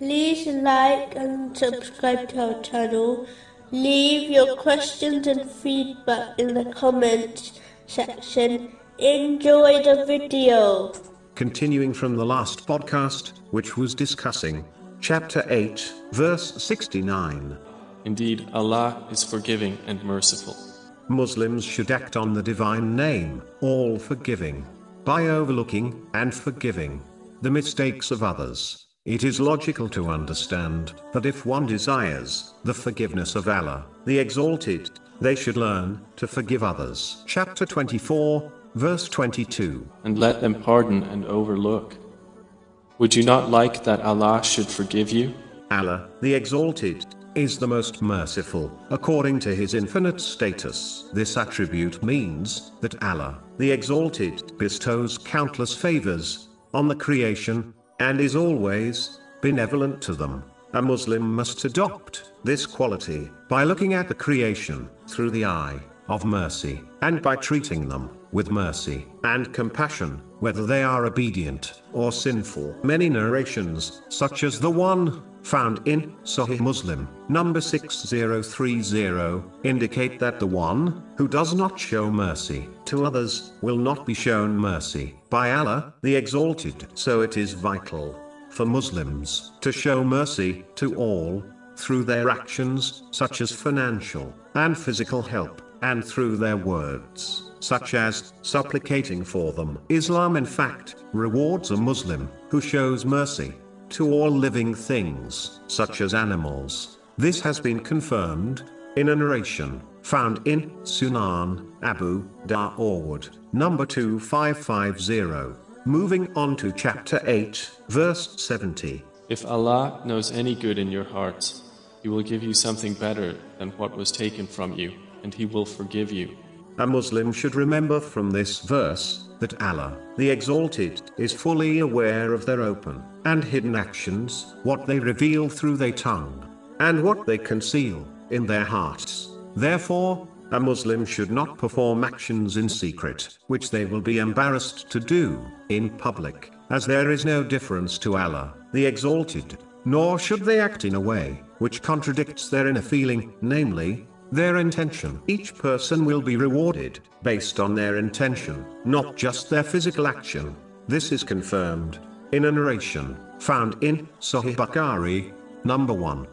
like and subscribe to our channel. Leave your questions and feedback in the comments section. Enjoy the video. Continuing from the last podcast, which was discussing chapter 8, verse 69. Indeed, Allah is forgiving and merciful. Muslims should act on the divine name, all forgiving, by overlooking and forgiving the mistakes of others. It is logical to understand that if one desires the forgiveness of Allah, the Exalted, they should learn to forgive others. Chapter 24, verse 22. And let them pardon and overlook. Would you not like that Allah should forgive you? Allah, the Exalted, is the most merciful, according to his infinite status. This attribute means that Allah, the Exalted, bestows countless favors on the creation and is always benevolent to them. A Muslim must adopt this quality by looking at the creation through the eye of mercy and by treating them with mercy and compassion, whether they are obedient or sinful. Many narrations, such as the one found in Sahih Muslim, number 6030, indicate that the one who does not show mercy to others will not be shown mercy by Allah, the Exalted. So it is vital for Muslims to show mercy to all through their actions, such as financial and physical help, and through their words, such as supplicating for them. Islam, in fact, rewards a Muslim who shows mercy to all living things, such as animals. This has been confirmed in a narration found in Sunan Abu Dawood, number 2550. Moving on to chapter 8, verse 70. If Allah knows any good in your hearts, He will give you something better than what was taken from you, and He will forgive you. A Muslim should remember from this verse that Allah, the Exalted, is fully aware of their open and hidden actions, what they reveal through their tongue, and what they conceal in their hearts. Therefore, a Muslim should not perform actions in secret, which they will be embarrassed to do in public, as there is no difference to Allah, the Exalted, nor should they act in a way which contradicts their inner feeling, namely, their intention. Each person will be rewarded based on their intention, not just their physical action. This is confirmed in a narration found in Sahih Bukhari, number 1,